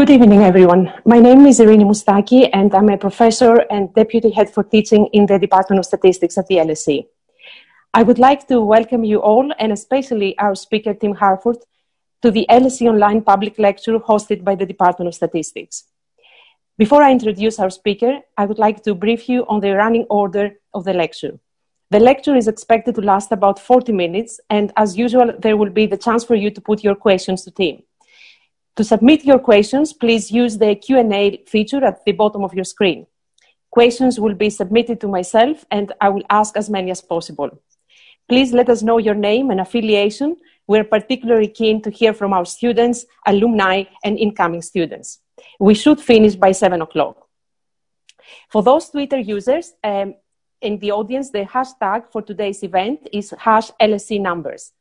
Good evening, everyone. My name is Irini Moustaki, and I'm a professor and deputy head for teaching in the Department of Statistics at the LSE. I would like to welcome you all, and especially our speaker, Tim Harford, to the LSE Online public lecture hosted by the Department of Statistics. Before I introduce our speaker, I would like to brief you on the running order of the lecture. The lecture is expected to last about 40 minutes, and as usual, there will be the chance for you to put your questions to Tim. To submit your questions, please use the Q&A feature at the bottom of your screen. Questions will be submitted to myself, and I will ask as many as possible. Please let us know your name and affiliation. We're particularly keen to hear from our students, alumni, and incoming students. We should finish by 7 o'clock. For those Twitter users um, in the audience, the hashtag for today's event is hash LSE numbers.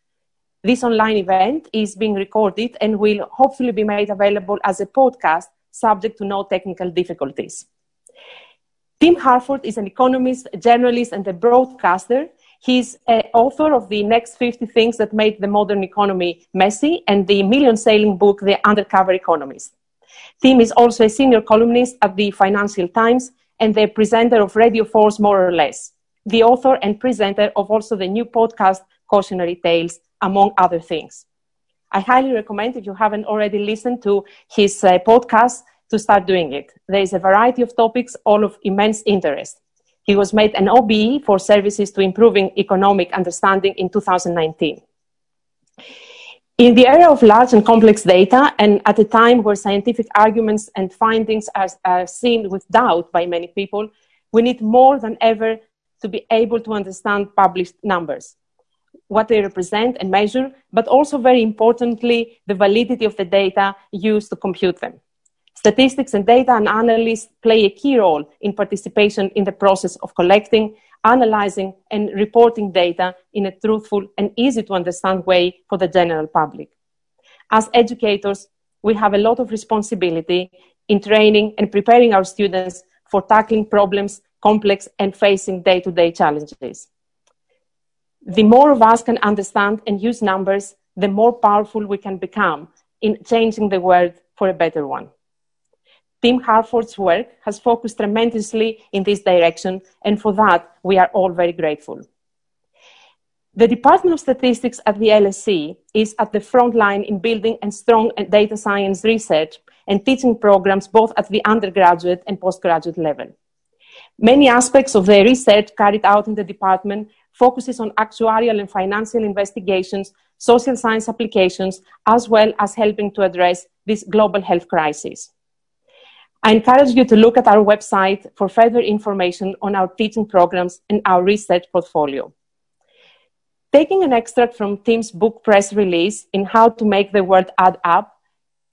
This online event is being recorded and will hopefully be made available as a podcast subject to no technical difficulties. Tim Harford is an economist, journalist, and a broadcaster He's author of the next 50 things that made the modern economy messy and the million selling book, The Undercover Economist. Tim is also a senior columnist at the Financial Times and the presenter of Radio 4's More or Less, the author and presenter of also the new podcast, Cautionary Tales, among other things. I highly recommend if you haven't already listened to his uh, podcast to start doing it. There is a variety of topics, all of immense interest. He was made an OBE for services to improving economic understanding in 2019. In the area of large and complex data, and at a time where scientific arguments and findings are, are seen with doubt by many people, we need more than ever to be able to understand published numbers, what they represent and measure, but also very importantly, the validity of the data used to compute them. Statistics and data and analysts play a key role in participation in the process of collecting, analyzing, and reporting data in a truthful and easy to understand way for the general public. As educators, we have a lot of responsibility in training and preparing our students for tackling problems complex and facing day to day challenges. The more of us can understand and use numbers, the more powerful we can become in changing the world for a better one. Tim Harford's work has focused tremendously in this direction, and for that, we are all very grateful. The Department of Statistics at the LSE is at the front line in building and strong data science research and teaching programs both at the undergraduate and postgraduate level. Many aspects of the research carried out in the department focuses on actuarial and financial investigations, social science applications, as well as helping to address this global health crisis. I encourage you to look at our website for further information on our teaching programs and our research portfolio. Taking an extract from Tim's book press release in How to Make the World Add Up,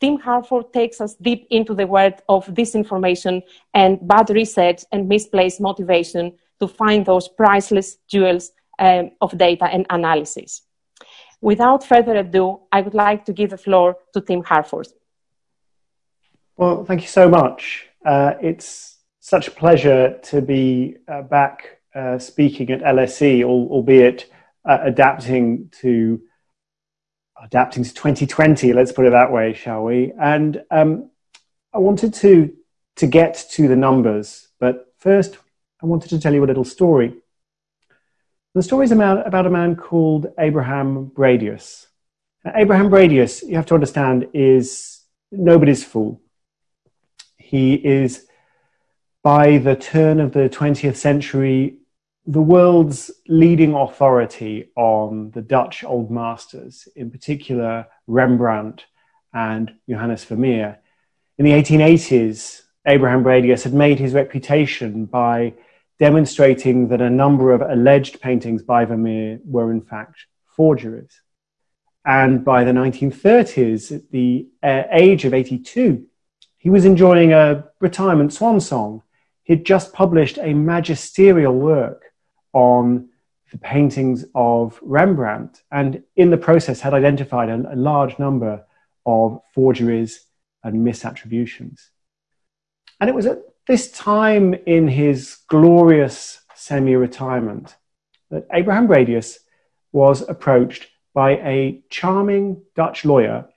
Tim Harford takes us deep into the world of disinformation and bad research and misplaced motivation to find those priceless jewels um, of data and analysis. Without further ado, I would like to give the floor to Tim Harford. Well, thank you so much. Uh, it's such a pleasure to be uh, back uh, speaking at LSE, albeit uh, adapting to adapting to 2020. Let's put it that way, shall we? And um, I wanted to to get to the numbers, but first I wanted to tell you a little story. The story is about, a man called Abraham Bredius. Now, Abraham Bredius, you have to understand, is nobody's fool. He is, by the turn of the 20th century, the world's leading authority on the Dutch old masters, in particular Rembrandt and Johannes Vermeer. In the 1880s, Abraham Bredius had made his reputation by demonstrating that a number of alleged paintings by Vermeer were in fact forgeries. And by the 1930s, at the uh, age of 82, he was enjoying a retirement swan song. He'd just published a magisterial work on the paintings of Rembrandt, and in the process had identified a, a large number of forgeries and misattributions. And it was at this time in his glorious semi retirement that Abraham Bredius was approached by a charming Dutch lawyer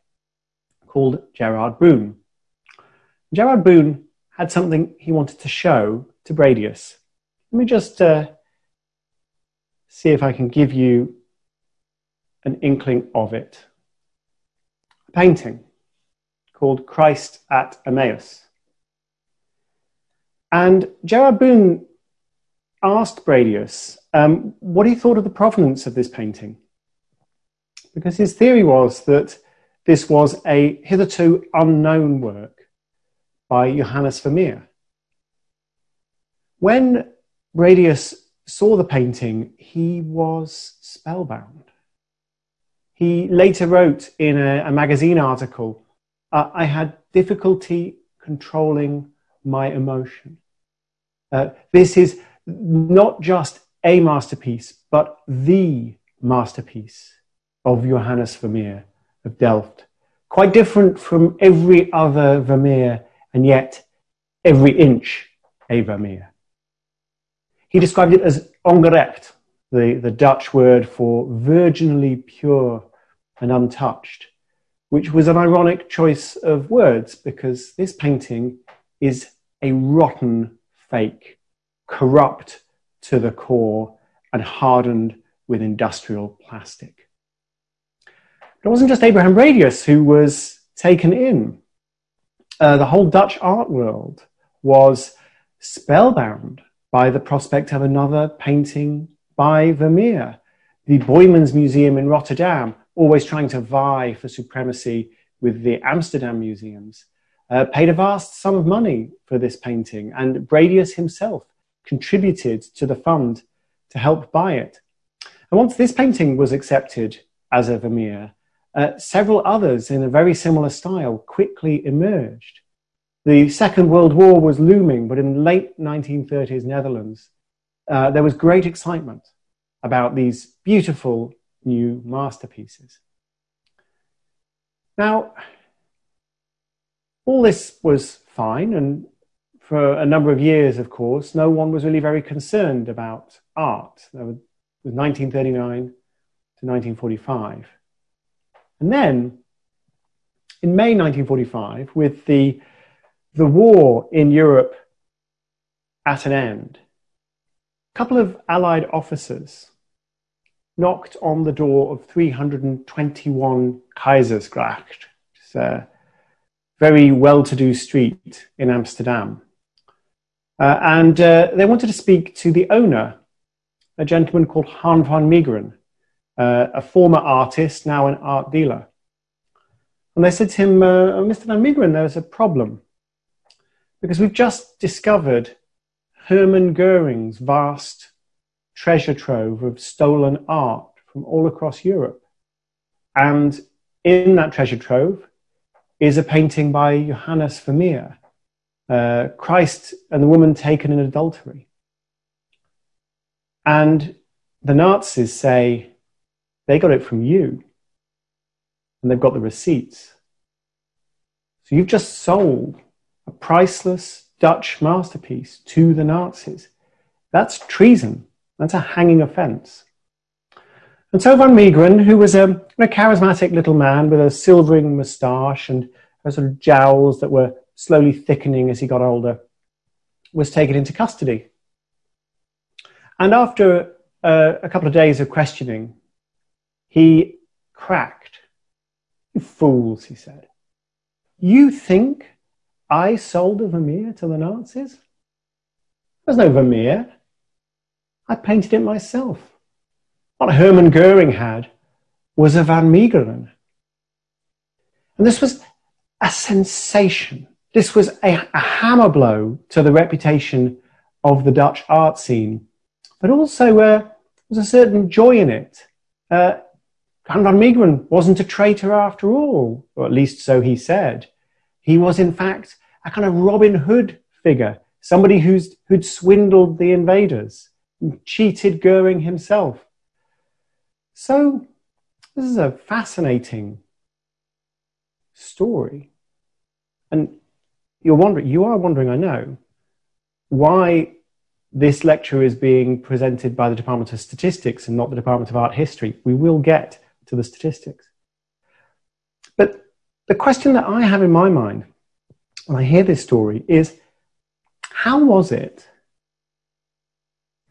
called Gerard Boon. Gerard Boon had something he wanted to show to Bredius. Let me just uh, see if I can give you an inkling of it. A painting called Christ at Emmaus. And Gerard Boon asked Bredius um, what he thought of the provenance of this painting. Because his theory was that this was a hitherto unknown work by Johannes Vermeer. When Bredius saw the painting, he was spellbound. He later wrote in a, a magazine article uh, I had difficulty controlling my emotion. Uh, this is not just a masterpiece, but the masterpiece of Johannes Vermeer of Delft. Quite different from every other Vermeer, and yet every inch a Vermeer. He described it as ongerept, the, the Dutch word for virginally pure and untouched, which was an ironic choice of words because this painting is a rotten fake, corrupt to the core, and hardened with industrial plastic. But it wasn't just Abraham Bredius who was taken in. Uh, the whole Dutch art world was spellbound by the prospect of another painting by Vermeer. The Boijmans Museum in Rotterdam, always trying to vie for supremacy with the Amsterdam museums, uh, paid a vast sum of money for this painting, and Bredius himself contributed to the fund to help buy it. And once this painting was accepted as a Vermeer, uh, several others in a very similar style quickly emerged. The Second World War was looming, but in late 1930s Netherlands, uh, there was great excitement about these beautiful new masterpieces. Now, all this was fine, and for a number of years, of course, no one was really very concerned about art. It was 1939 to 1945. And then, in May 1945, with the, the war in Europe at an end, a couple of Allied officers knocked on the door of 321 Keizersgracht, which is a very well to do street in Amsterdam. Uh, and uh, they wanted to speak to the owner, a gentleman called Han van Meegeren, uh, a former artist, now an art dealer. And they said to him, uh, Mr. van Meegeren, there's a problem. Because we've just discovered Hermann Goering's vast treasure trove of stolen art from all across Europe. And in that treasure trove is a painting by Johannes Vermeer, uh, Christ and the woman taken in adultery. And the Nazis say they got it from you, and they've got the receipts. So you've just sold a priceless Dutch masterpiece to the Nazis. That's treason. That's a hanging offense. And so Van Meegeren, who was a, a charismatic little man with a silvering moustache and a sort of jowls that were slowly thickening as he got older, was taken into custody. And after uh, a couple of days of questioning, he cracked. You fools, he said. You think I sold a Vermeer to the Nazis? There's no Vermeer. I painted it myself. What Hermann Goering had was a Van Meegeren. And this was a sensation this was a, a hammer blow to the reputation of the Dutch art scene, but also uh, there was a certain joy in it. Uh, van Meegeren wasn't a traitor after all, or at least so he said. He was, in fact, a kind of Robin Hood figure, somebody who's, who'd swindled the invaders, cheated Goering himself. So, this is a fascinating story. And you're wondering, you are wondering, I know, why this lecture is being presented by the Department of Statistics and not the Department of Art History. We will get to the statistics. But the question that I have in my mind when I hear this story is how was it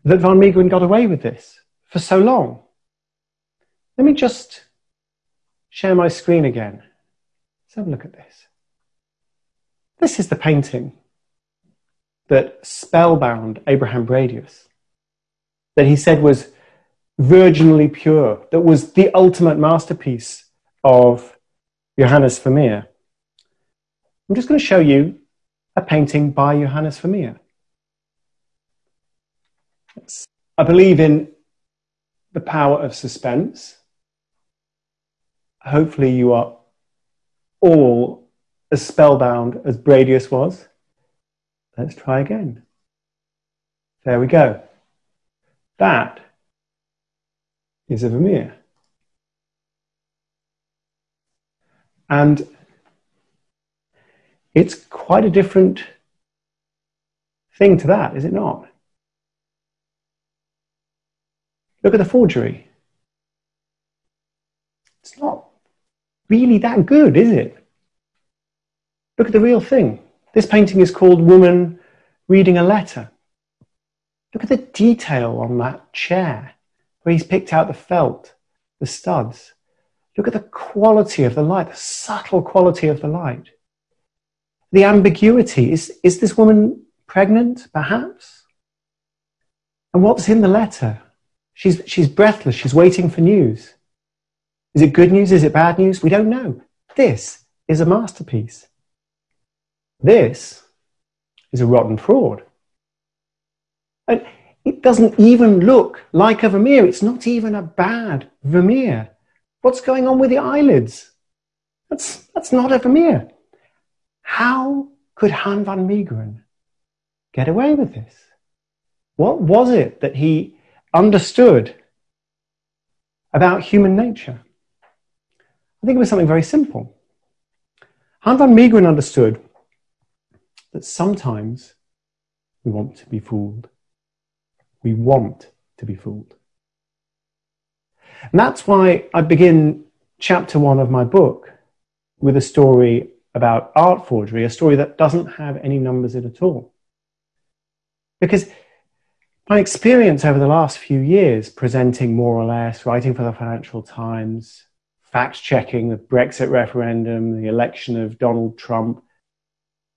that Van Meegeren got away with this for so long? Let me just share my screen again. Let's have a look at this. This is the painting that spellbound Abraham Bredius, that he said was virginally pure, that was the ultimate masterpiece of Johannes Vermeer. I'm just going to show you a painting by Johannes Vermeer. I believe in the power of suspense. Hopefully, you are all as spellbound as Bredius was. Let's try again. There we go. That is a Vermeer. And it's quite a different thing to that, is it not? Look at the forgery. It's not really that good, is it? Look at the real thing. This painting is called Woman Reading a Letter. Look at the detail on that chair where he's picked out the felt, the studs. Look at the quality of the light, the subtle quality of the light. The ambiguity is, is this woman pregnant, perhaps? And what's in the letter? She's, she's breathless, she's waiting for news. Is it good news? Is it bad news? We don't know. This is a masterpiece. This is a rotten fraud. And it doesn't even look like a Vermeer. It's not even a bad Vermeer. What's going on with the eyelids? That's, that's not a Vermeer. How could Han van Meegeren get away with this? What was it that he understood about human nature? I think it was something very simple. Han van Meegeren understood that sometimes we want to be fooled. We want to be fooled. And that's why I begin chapter one of my book with a story about art forgery, a story that doesn't have any numbers in it at all. Because my experience over the last few years, presenting more or less, writing for the Financial Times, fact checking the Brexit referendum, the election of Donald Trump,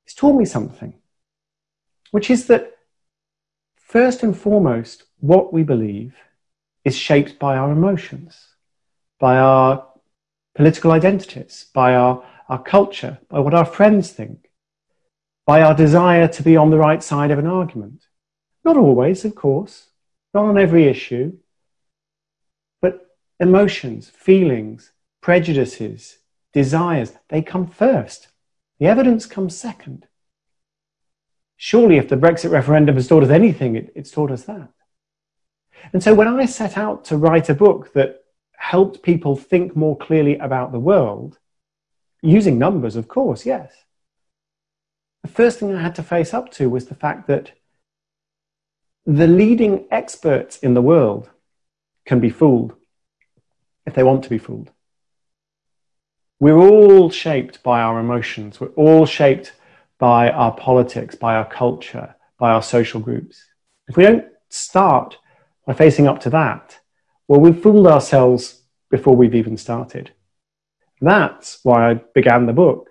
it's taught me something, which is that first and foremost, what we believe is shaped by our emotions, by our political identities, by our, our culture, by what our friends think, by our desire to be on the right side of an argument. Not always, of course, not on every issue, but emotions, feelings, prejudices, desires, they come first. The evidence comes second. Surely, if the Brexit referendum has taught us anything, it, it's taught us that. And so when I set out to write a book that helped people think more clearly about the world, using numbers, of course, yes, the first thing I had to face up to was the fact that the leading experts in the world can be fooled if they want to be fooled. We're all shaped by our emotions. We're all shaped by our politics, by our culture, by our social groups. If we don't start by facing up to that, well, we've fooled ourselves before we've even started. That's why I began the book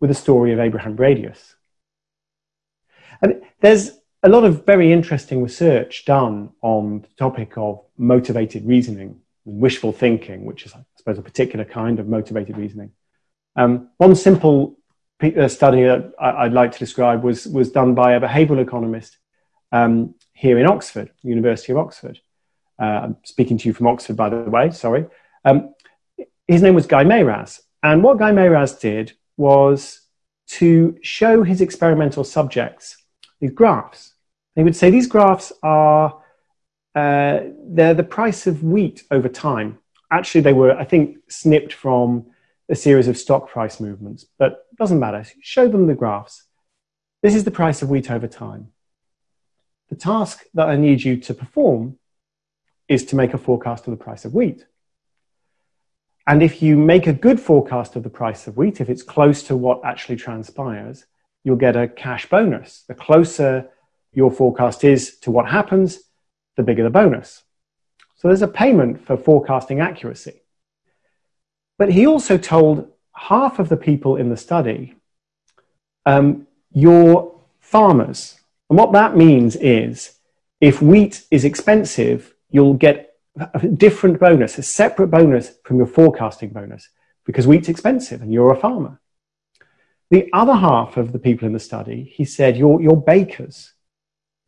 with the story of Abraham Bredius. And there's a lot of very interesting research done on the topic of motivated reasoning wishful thinking, which is, I suppose, a particular kind of motivated reasoning. Um, one simple uh, study that I'd like to describe was, was done by a behavioral economist um, here in Oxford, University of Oxford. Uh, I'm speaking to you from Oxford, by the way, sorry. Um, his name was Guy Mayraz. And what Guy Mayraz did was to show his experimental subjects these graphs. He would say these graphs are uh, they're the price of wheat over time. Actually, they were, I think, snipped from a series of stock price movements, but it doesn't matter. Show them the graphs. This is the price of wheat over time. The task that I need you to perform is to make a forecast of the price of wheat. And if you make a good forecast of the price of wheat, if it's close to what actually transpires, you'll get a cash bonus. The closer your forecast is to what happens, the bigger the bonus. So there's a payment for forecasting accuracy. But he also told half of the people in the study, um, you're farmers. And what that means is if wheat is expensive, you'll get a different bonus, a separate bonus from your forecasting bonus, because wheat's expensive and you're a farmer. The other half of the people in the study, he said, you're, you're bakers.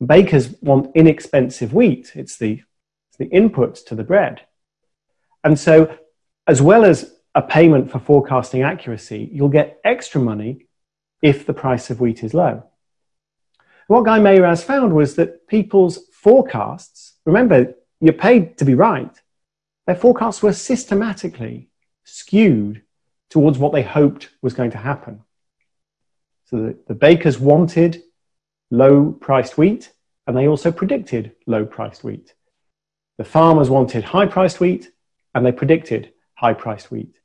Bakers want inexpensive wheat. It's the, it's the input to the bread. And so, as well as a payment for forecasting accuracy, you'll get extra money if the price of wheat is low. What Guy Mayraz found was that people's forecasts, remember, you're paid to be right, their forecasts were systematically skewed towards what they hoped was going to happen. So the, the bakers wanted low priced wheat, and they also predicted low priced wheat. The farmers wanted high priced wheat, and they predicted high priced wheat.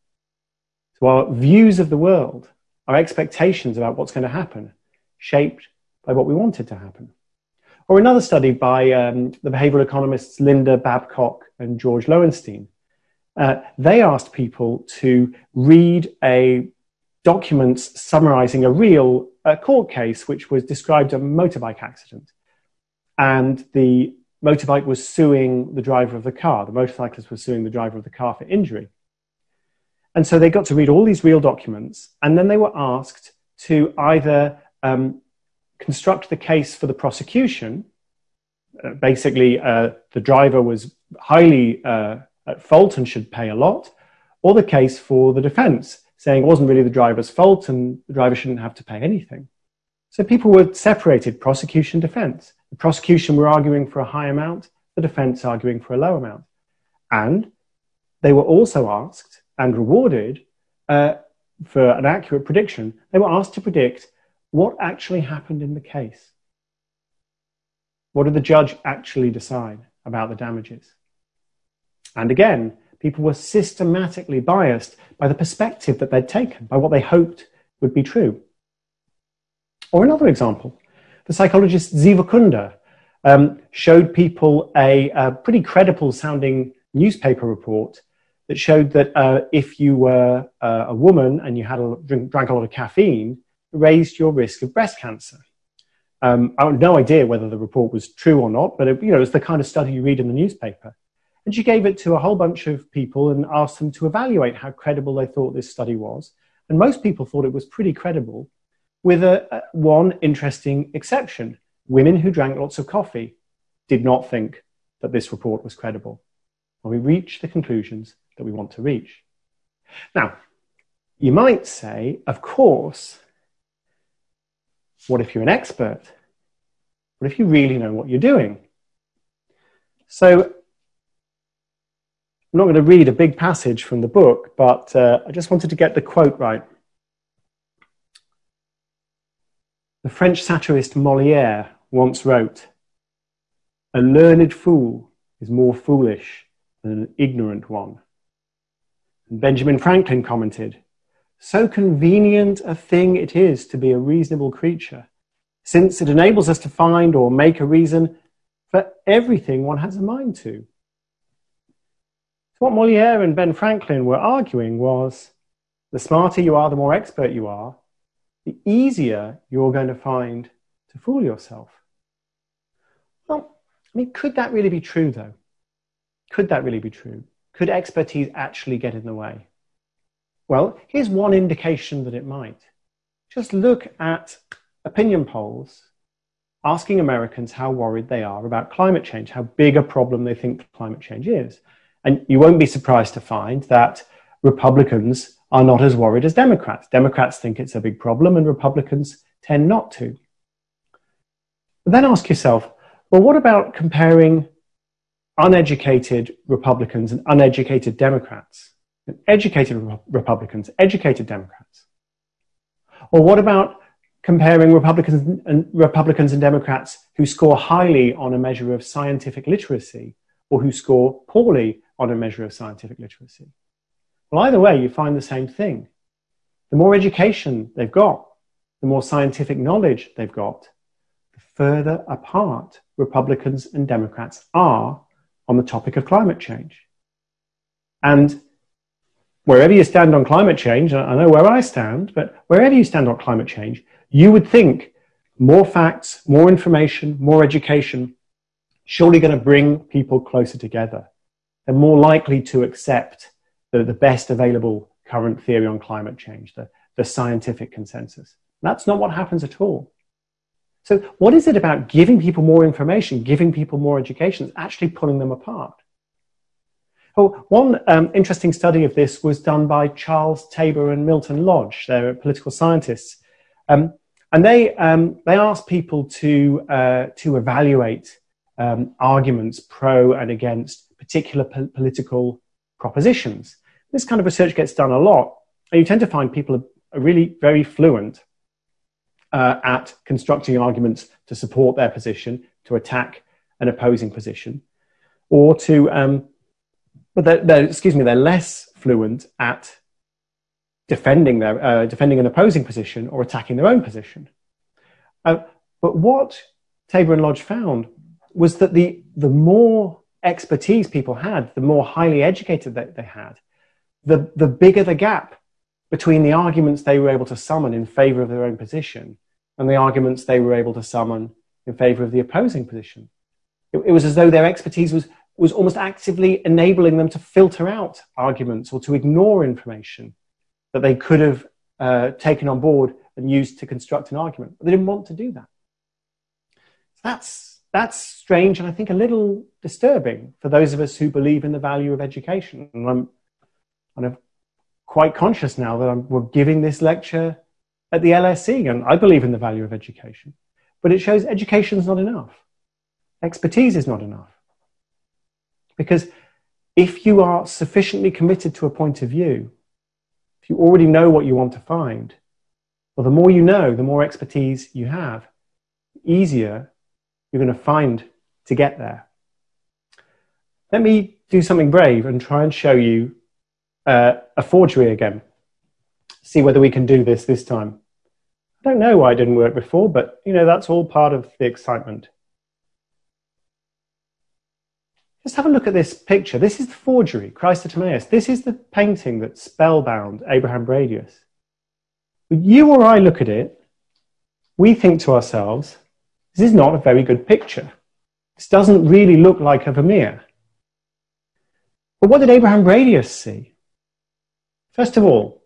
So our views of the world, our expectations about what's going to happen, shaped by what we wanted to happen. Or another study by um, the behavioral economists Linda Babcock and George Loewenstein. Uh, they asked people to read a document summarizing a real uh, court case which was described a motorbike accident. And the motorbike was suing the driver of the car. The motorcyclist was suing the driver of the car for injury. And so they got to read all these real documents, and then they were asked to either um, construct the case for the prosecution. Uh, basically, uh, the driver was highly uh, at fault and should pay a lot, or the case for the defense, saying it wasn't really the driver's fault and the driver shouldn't have to pay anything. So people were separated prosecution, defense. The prosecution were arguing for a high amount, the defense arguing for a low amount. And they were also asked and rewarded uh, for an accurate prediction. They were asked to predict what actually happened in the case? What did the judge actually decide about the damages? And again, people were systematically biased by the perspective that they'd taken, by what they hoped would be true. Or another example, the psychologist Ziva Kunda um, showed people a, a, pretty credible sounding newspaper report that showed that uh, if you were uh, a woman and you had a, drink, drank a lot of caffeine, it raised your risk of breast cancer. Um, I have no idea whether the report was true or not, but it, you know, it's the kind of study you read in the newspaper. And she gave it to a whole bunch of people and asked them to evaluate how credible they thought this study was. And most people thought it was pretty credible, with a, a, one interesting exception. Women who drank lots of coffee did not think that this report was credible. And we reach the conclusions that we want to reach. Now, you might say, of course, what if you're an expert? What if you really know what you're doing? So, I'm not going to read a big passage from the book, but uh, I just wanted to get the quote right. The French satirist Moliere once wrote, A learned fool is more foolish than an ignorant one. And Benjamin Franklin commented, so convenient a thing it is to be a reasonable creature, since it enables us to find or make a reason for everything one has a mind to. So what Moliere and Ben Franklin were arguing was the smarter you are, the more expert you are, the easier you're going to find to fool yourself. Well, I mean, could that really be true, though? Could that really be true? Could expertise actually get in the way? Well, here's one indication that it might. Just look at opinion polls asking Americans how worried they are about climate change, how big a problem they think climate change is. And you won't be surprised to find that Republicans are not as worried as Democrats. Democrats think it's a big problem, and Republicans tend not to. But then ask yourself well, what about comparing uneducated Republicans and uneducated Democrats? educated Republicans, educated Democrats? Or what about comparing Republicans and Republicans and Democrats who score highly on a measure of scientific literacy or who score poorly on a measure of scientific literacy? Well, either way, you find the same thing. The more education they've got, the more scientific knowledge they've got, the further apart Republicans and Democrats are on the topic of climate change. And wherever you stand on climate change, I know where I stand, but wherever you stand on climate change, you would think more facts, more information, more education, surely going to bring people closer together. They're more likely to accept the, the best available current theory on climate change, the, the scientific consensus. That's not what happens at all. So, what is it about giving people more information, giving people more education, that's actually pulling them apart? Oh, one um, interesting study of this was done by Charles Taber and Milton Lodge. They're political scientists. Um, and they, um, they asked people to, uh, to evaluate um, arguments pro and against particular po- political propositions. This kind of research gets done a lot, and you tend to find people are really very fluent uh, at constructing arguments to support their position, to attack an opposing position, or to um, but they're, they're, excuse me, they're less fluent at defending their uh, defending an opposing position or attacking their own position. Uh, but what Taber and Lodge found was that the the more expertise people had, the more highly educated they, they had, the the bigger the gap between the arguments they were able to summon in favor of their own position and the arguments they were able to summon in favor of the opposing position. It, it was as though their expertise was was almost actively enabling them to filter out arguments or to ignore information that they could have uh, taken on board and used to construct an argument. But they didn't want to do that. That's, that's strange and I think a little disturbing for those of us who believe in the value of education. And I'm kind of quite conscious now that I'm, we're giving this lecture at the LSE, and I believe in the value of education. But it shows education is not enough. Expertise is not enough. Because if you are sufficiently committed to a point of view, if you already know what you want to find, well, the more you know, the more expertise you have, easier you're going to find to get there. Let me do something brave and try and show you uh, a forgery again. See whether we can do this this time. I don't know why it didn't work before, but you know, that's all part of the excitement. Let's have a look at this picture. This is the forgery, Christ at Emmaus. This is the painting that spellbound Abraham Bredius. When you or I look at it, we think to ourselves, this is not a very good picture. This doesn't really look like a Vermeer. But what did Abraham Bredius see? First of all,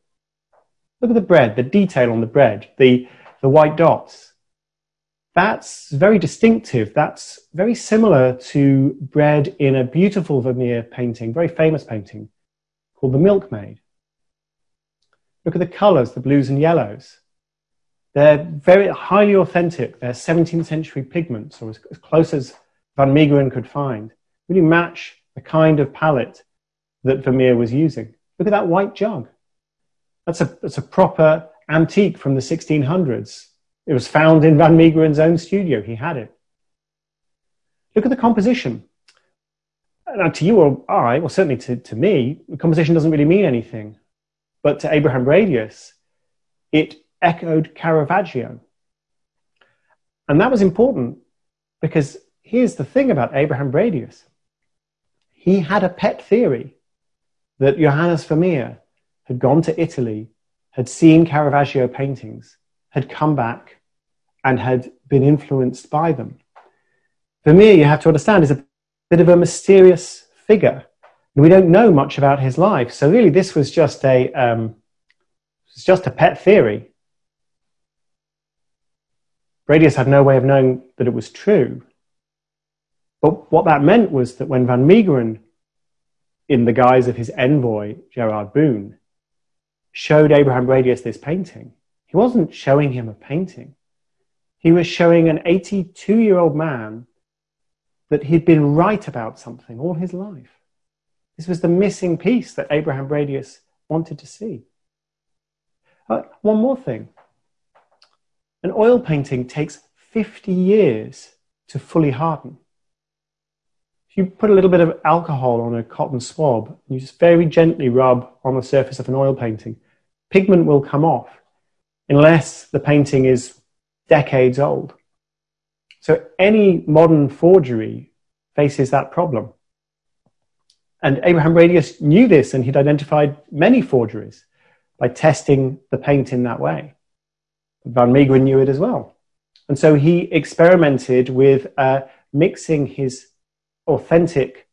look at the bread, the detail on the bread, the, the white dots that's very distinctive. That's very similar to bread in a beautiful Vermeer painting, very famous painting called The Milkmaid. Look at the colors, the blues and yellows. They're very highly authentic. They're 17th century pigments, or as, as close as Van Meegeren could find. Really match the kind of palette that Vermeer was using. Look at that white jug. That's a, that's a proper antique from the 1600s it was found in Van Meegeren's own studio. He had it. Look at the composition. Now, uh, to you or I, well, certainly to, to me, the composition doesn't really mean anything. But to Abraham Bredius, it echoed Caravaggio. And that was important because here's the thing about Abraham Bredius. He had a pet theory that Johannes Vermeer had gone to Italy, had seen Caravaggio paintings, had come back and had been influenced by them. Vermeer, you have to understand, is a bit of a mysterious figure. And We don't know much about his life. So really, this was just a, um, was just a pet theory. Bredius had no way of knowing that it was true. But what that meant was that when Van Meegeren, in the guise of his envoy, Gerard Boon, showed Abraham Bredius this painting, he wasn't showing him a painting. He was showing an 82 year old man that he'd been right about something all his life. This was the missing piece that Abraham Bredius wanted to see. Uh, one more thing an oil painting takes 50 years to fully harden. if you put a little bit of alcohol on a cotton swab and you just very gently rub on the surface of an oil painting, pigment will come off unless the painting is decades old. So any modern forgery faces that problem. And Abraham Bredius knew this and he'd identified many forgeries by testing the paint in that way. Van Meegeren knew it as well. And so he experimented with uh, mixing his authentic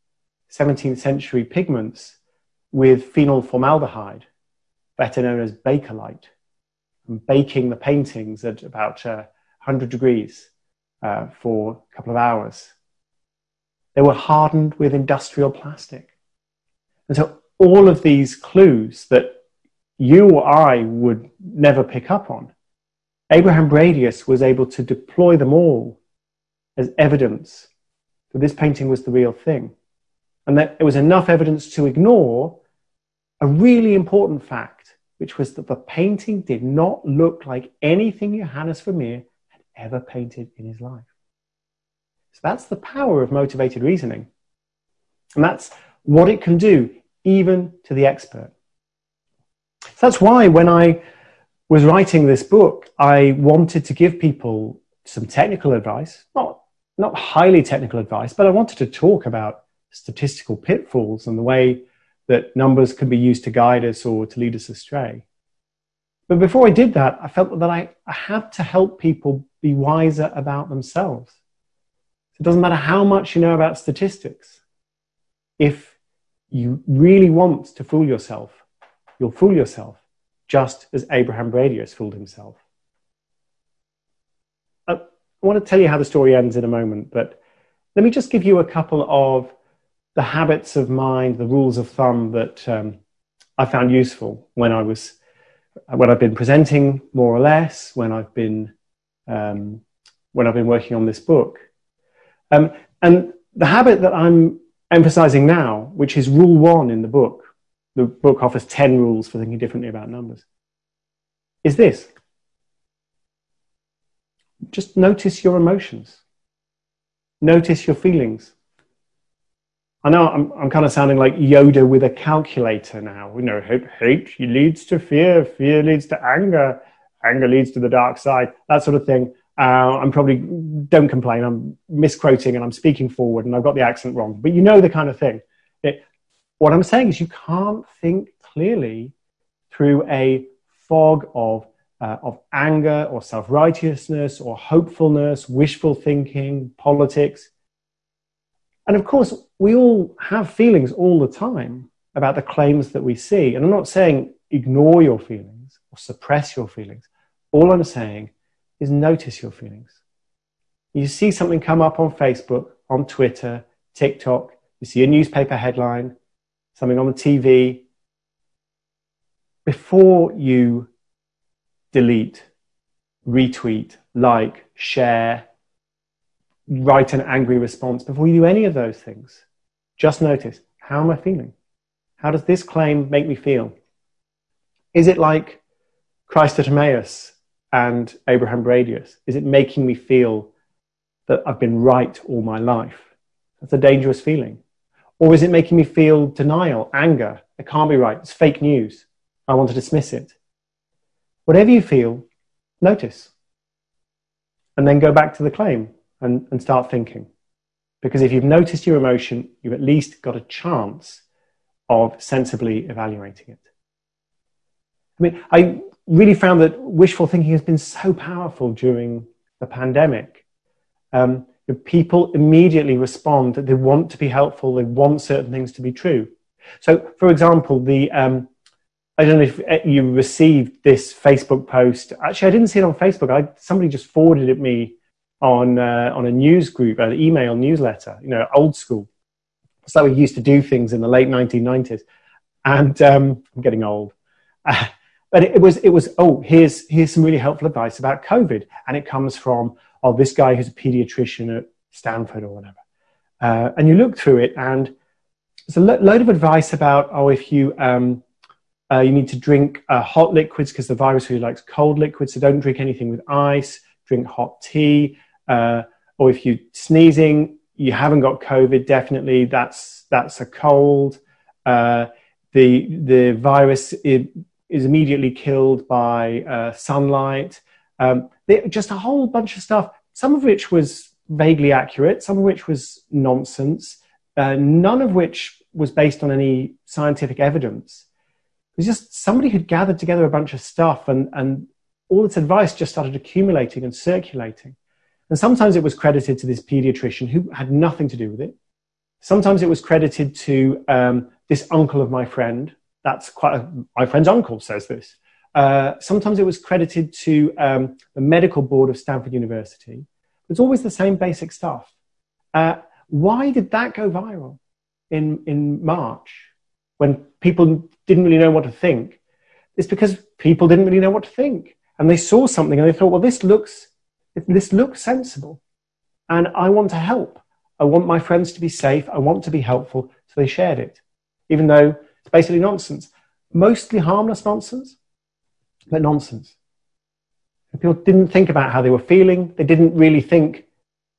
17th century pigments with phenol formaldehyde, better known as bakelite, and baking the paintings at about uh, 100 degrees uh, for a couple of hours. They were hardened with industrial plastic. And so all of these clues that you or I would never pick up on, Abraham Bredius was able to deploy them all as evidence that this painting was the real thing. And that it was enough evidence to ignore a really important fact, which was that the painting did not look like anything Johannes Vermeer had ever painted in his life. So that's the power of motivated reasoning. And that's what it can do, even to the expert. So that's why when I was writing this book, I wanted to give people some technical advice, not, not highly technical advice, but I wanted to talk about statistical pitfalls and the way that numbers can be used to guide us or to lead us astray. But before I did that, I felt that I, I had to help people be wiser about themselves. It doesn't matter how much you know about statistics. If you really want to fool yourself, you'll fool yourself just as Abraham Bredius fooled himself. Uh, I want to tell you how the story ends in a moment, but let me just give you a couple of the habits of mind, the rules of thumb that um, I found useful when I was when I've been presenting more or less, when I've been um, when I've been working on this book. Um, and the habit that I'm emphasizing now, which is rule one in the book, the book offers 10 rules for thinking differently about numbers, is this. Just notice your emotions. Notice your feelings. I know I'm, I'm kind of sounding like Yoda with a calculator now. You know, hate, hate leads to fear, fear leads to anger, anger leads to the dark side, that sort of thing. Uh, I'm probably, don't complain, I'm misquoting and I'm speaking forward and I've got the accent wrong. But you know the kind of thing. It, what I'm saying is you can't think clearly through a fog of, uh, of anger or self righteousness or hopefulness, wishful thinking, politics. And of course, we all have feelings all the time about the claims that we see. And I'm not saying ignore your feelings or suppress your feelings. All I'm saying is notice your feelings. You see something come up on Facebook, on Twitter, TikTok, you see a newspaper headline, something on the TV, before you delete, retweet, like, share, write an angry response, before you do any of those things, just notice how am I feeling? How does this claim make me feel? Is it like Christ at Emmaus and Abraham Bredius? Is it making me feel that I've been right all my life? That's a dangerous feeling. Or is it making me feel denial, anger? It can't be right. It's fake news. I want to dismiss it. Whatever you feel, notice. And then go back to the claim and, and start thinking. Because if you've noticed your emotion, you've at least got a chance of sensibly evaluating it. I mean, I really found that wishful thinking has been so powerful during the pandemic. Um, people immediately respond that they want to be helpful, they want certain things to be true. So, for example, the um, I don't know if uh, you received this Facebook post. Actually, I didn't see it on Facebook. I, somebody just forwarded it me on uh, on a news group, an email newsletter. You know, old school. It's like we used to do things in the late 1990s. And um, I'm getting old. Uh, but it was it was oh here's here's some really helpful advice about COVID, and it comes from oh this guy who's a pediatrician at Stanford or whatever, uh, and you look through it and there's a lo- load of advice about oh if you um, uh, you need to drink uh, hot liquids because the virus really likes cold liquids, so don't drink anything with ice. Drink hot tea, uh, or if you're sneezing, you haven't got COVID. Definitely, that's that's a cold. Uh, the the virus is, is immediately killed by uh, sunlight. Um, they, just a whole bunch of stuff. Some of which was vaguely accurate. Some of which was nonsense. Uh, none of which was based on any scientific evidence. It was just somebody had gathered together a bunch of stuff, and and all this advice just started accumulating and circulating. And sometimes it was credited to this pediatrician who had nothing to do with it. Sometimes it was credited to um, this uncle of my friend. That's quite a, my friend's uncle says this. Uh, sometimes it was credited to um, the medical board of Stanford University. It's always the same basic stuff. Uh, why did that go viral in, in March when people didn't really know what to think? It's because people didn't really know what to think. And they saw something and they thought, well, this looks, this looks sensible. And I want to help. I want my friends to be safe. I want to be helpful. So they shared it, even though it's basically nonsense. Mostly harmless nonsense, but nonsense. People didn't think about how they were feeling. They didn't really think,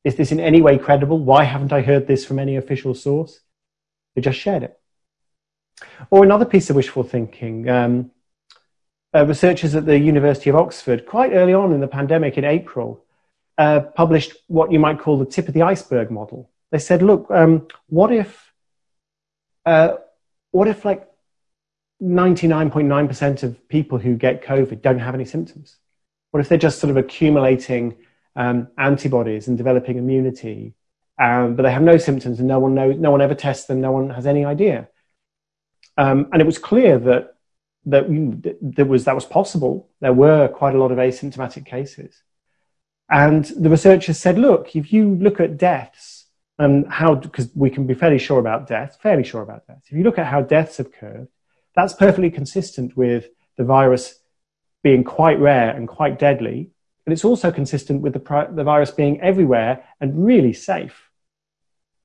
is this in any way credible? Why haven't I heard this from any official source? They just shared it. Or another piece of wishful thinking. Um, uh, researchers at the University of Oxford, quite early on in the pandemic in April, uh, published what you might call the tip of the iceberg model. They said, look, um, what if, uh, what if like 99.9% of people who get COVID don't have any symptoms? What if they're just sort of accumulating um, antibodies and developing immunity, um, but they have no symptoms and no one knows, no one ever tests them, no one has any idea? Um, and it was clear that that there was that was possible. There were quite a lot of asymptomatic cases. And the researchers said, look, if you look at deaths and how, because we can be fairly sure about deaths, fairly sure about deaths. If you look at how deaths curved, that's perfectly consistent with the virus being quite rare and quite deadly. And it's also consistent with the, the virus being everywhere and really safe.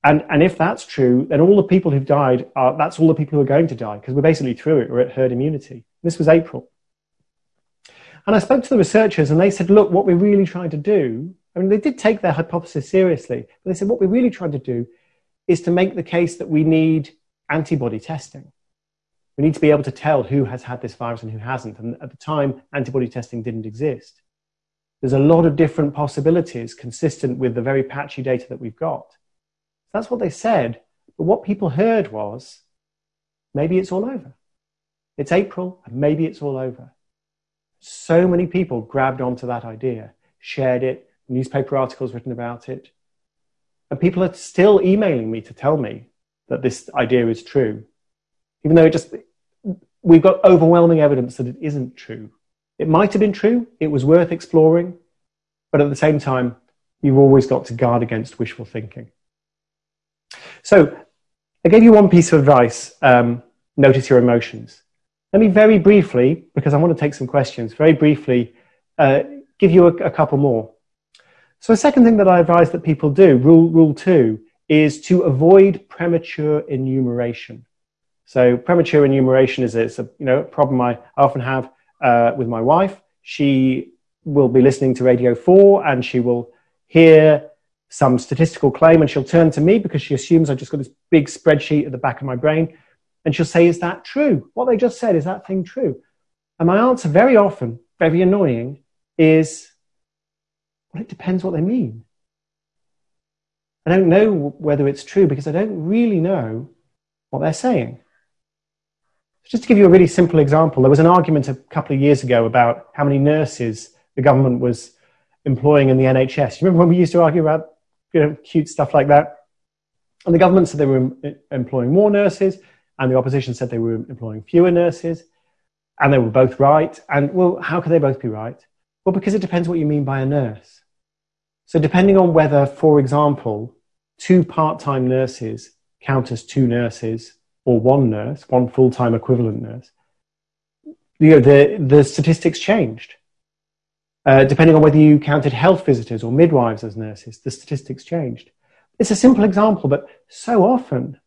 And, and if that's true, then all the people who've died, are, that's all the people who are going to die because we're basically through it. We're at herd immunity. This was April. And I spoke to the researchers and they said, look, what we're really trying to do, I mean, they did take their hypothesis seriously, but they said, what we're really trying to do is to make the case that we need antibody testing. We need to be able to tell who has had this virus and who hasn't. And at the time, antibody testing didn't exist. There's a lot of different possibilities consistent with the very patchy data that we've got. That's what they said. But what people heard was maybe it's all over. It's April and maybe it's all over. So many people grabbed onto that idea, shared it, newspaper articles written about it. And people are still emailing me to tell me that this idea is true, even though it just, we've got overwhelming evidence that it isn't true. It might have been true, it was worth exploring, but at the same time, you've always got to guard against wishful thinking. So, I gave you one piece of advice um, notice your emotions. Let me very briefly, because I want to take some questions, very briefly uh, give you a, a, couple more. So, a second thing that I advise that people do, rule, rule two, is to avoid premature enumeration. So, premature enumeration is a, a you know, problem I often have uh, with my wife. She will be listening to Radio 4 and she will hear some statistical claim and she'll turn to me because she assumes I've just got this big spreadsheet at the back of my brain and she'll say, Is that true? What they just said, is that thing true? And my answer, very often, very annoying, is, Well, it depends what they mean. I don't know whether it's true because I don't really know what they're saying. Just to give you a really simple example, there was an argument a couple of years ago about how many nurses the government was employing in the NHS. You remember when we used to argue about you know, cute stuff like that? And the government said they were employing more nurses, and the opposition said they were employing fewer nurses, and they were both right. And well, how could they both be right? Well, because it depends what you mean by a nurse. So, depending on whether, for example, two part time nurses count as two nurses or one nurse, one full time equivalent nurse, you know, the, the statistics changed. Uh, depending on whether you counted health visitors or midwives as nurses, the statistics changed. It's a simple example, but so often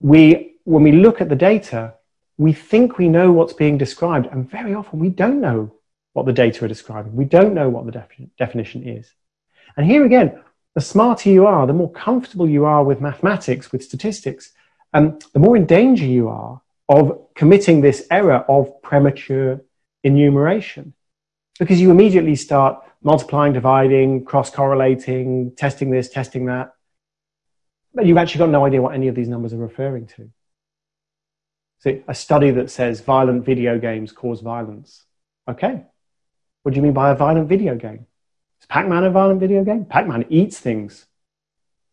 we, when we look at the data, we think we know what's being described, and very often we don't know what the data are describing. We don't know what the definition is. And here again, the smarter you are, the more comfortable you are with mathematics, with statistics, um, the more in danger you are of committing this error of premature enumeration. Because you immediately start multiplying, dividing, cross correlating, testing this, testing that. But you've actually got no idea what any of these numbers are referring to. So, a study that says violent video games cause violence. Okay. What do you mean by a violent video game? Is Pac Man a violent video game? Pac Man eats things.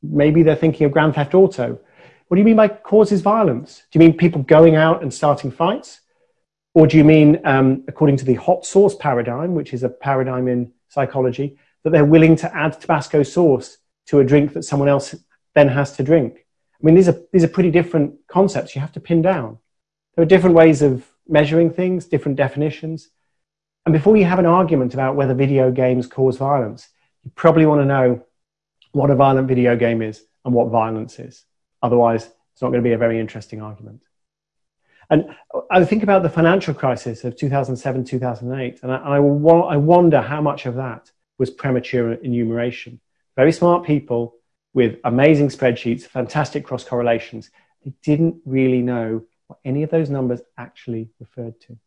Maybe they're thinking of Grand Theft Auto. What do you mean by causes violence? Do you mean people going out and starting fights? Or do you mean, um, according to the hot sauce paradigm, which is a paradigm in psychology, that they're willing to add Tabasco sauce to a drink that someone else then has to drink? I mean, these are, these are pretty different concepts you have to pin down. There are different ways of measuring things, different definitions. And before you have an argument about whether video games cause violence, you probably want to know what a violent video game is and what violence is. Otherwise, it's not going to be a very interesting argument. And I think about the financial crisis of 2007, 2008, and I, I, wonder how much of that was premature enumeration. Very smart people with amazing spreadsheets, fantastic cross correlations, they didn't really know what any of those numbers actually referred to.